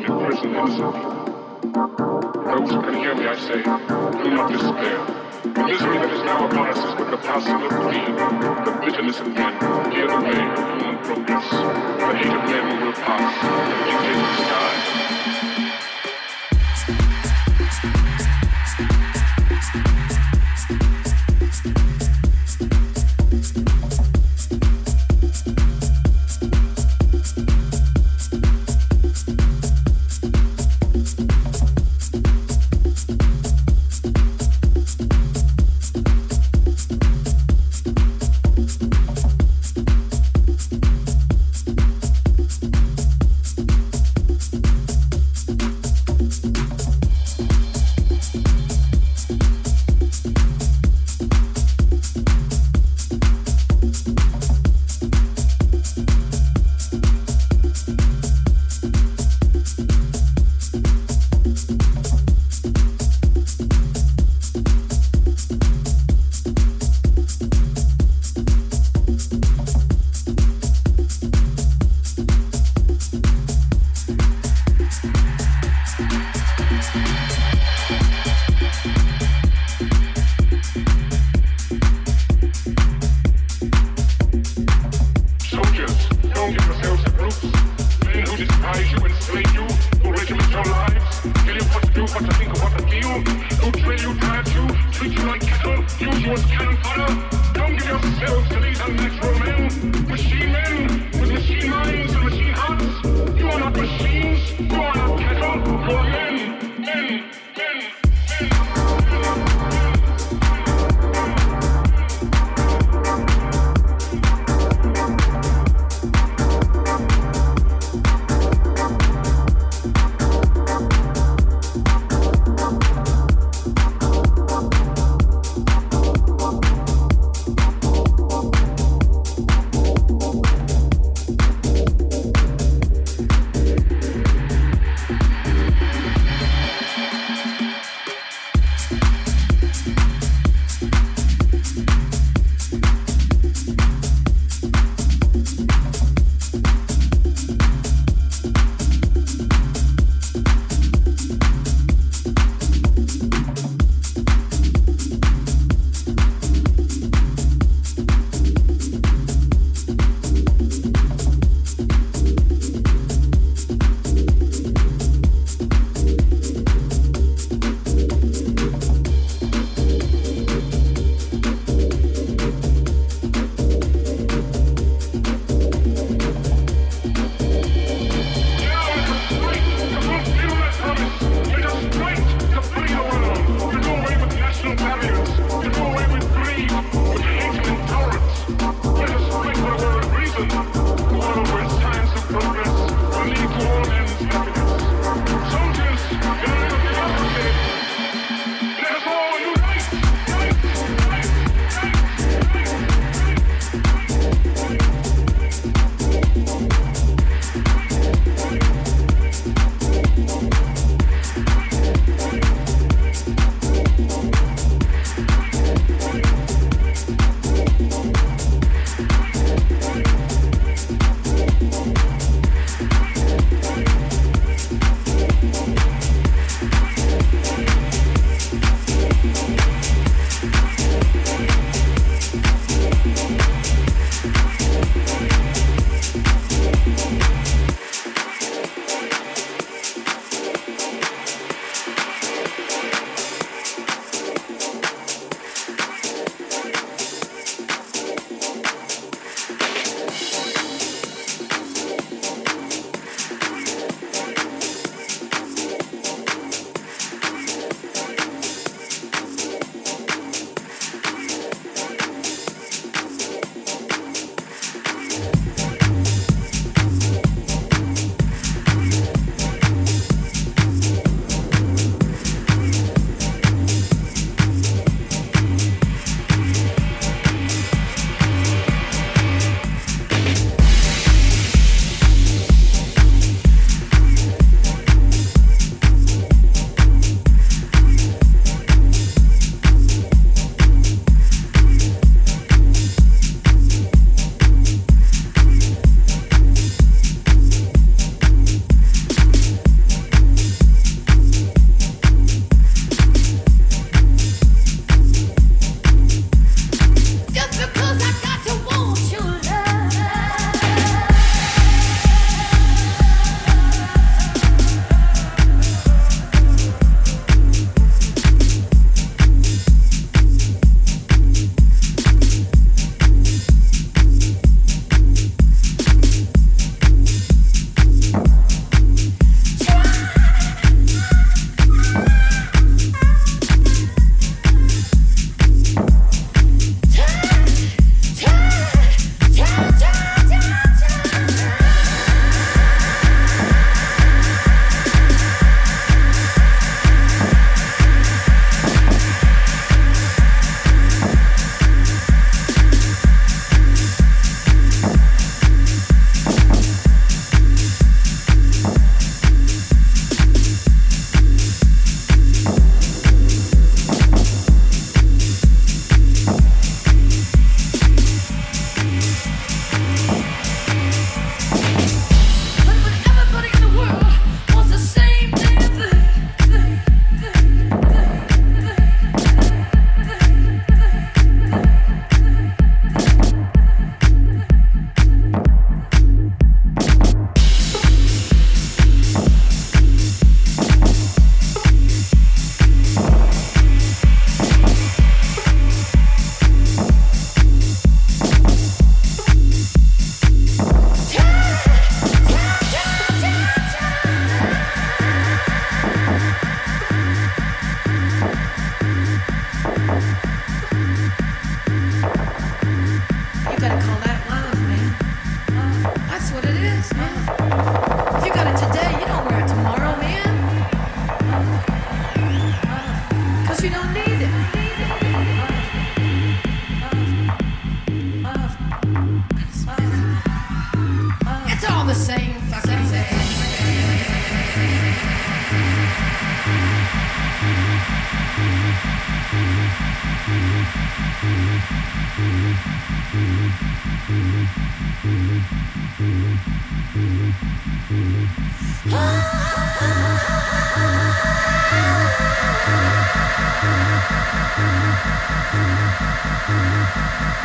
in prison innocently. Those who can hear me, I say, do not despair. The misery that is now upon us is but the passing of greed, the bitterness of men, the other way of human progress. The hate of men will pass, the dictate the sky.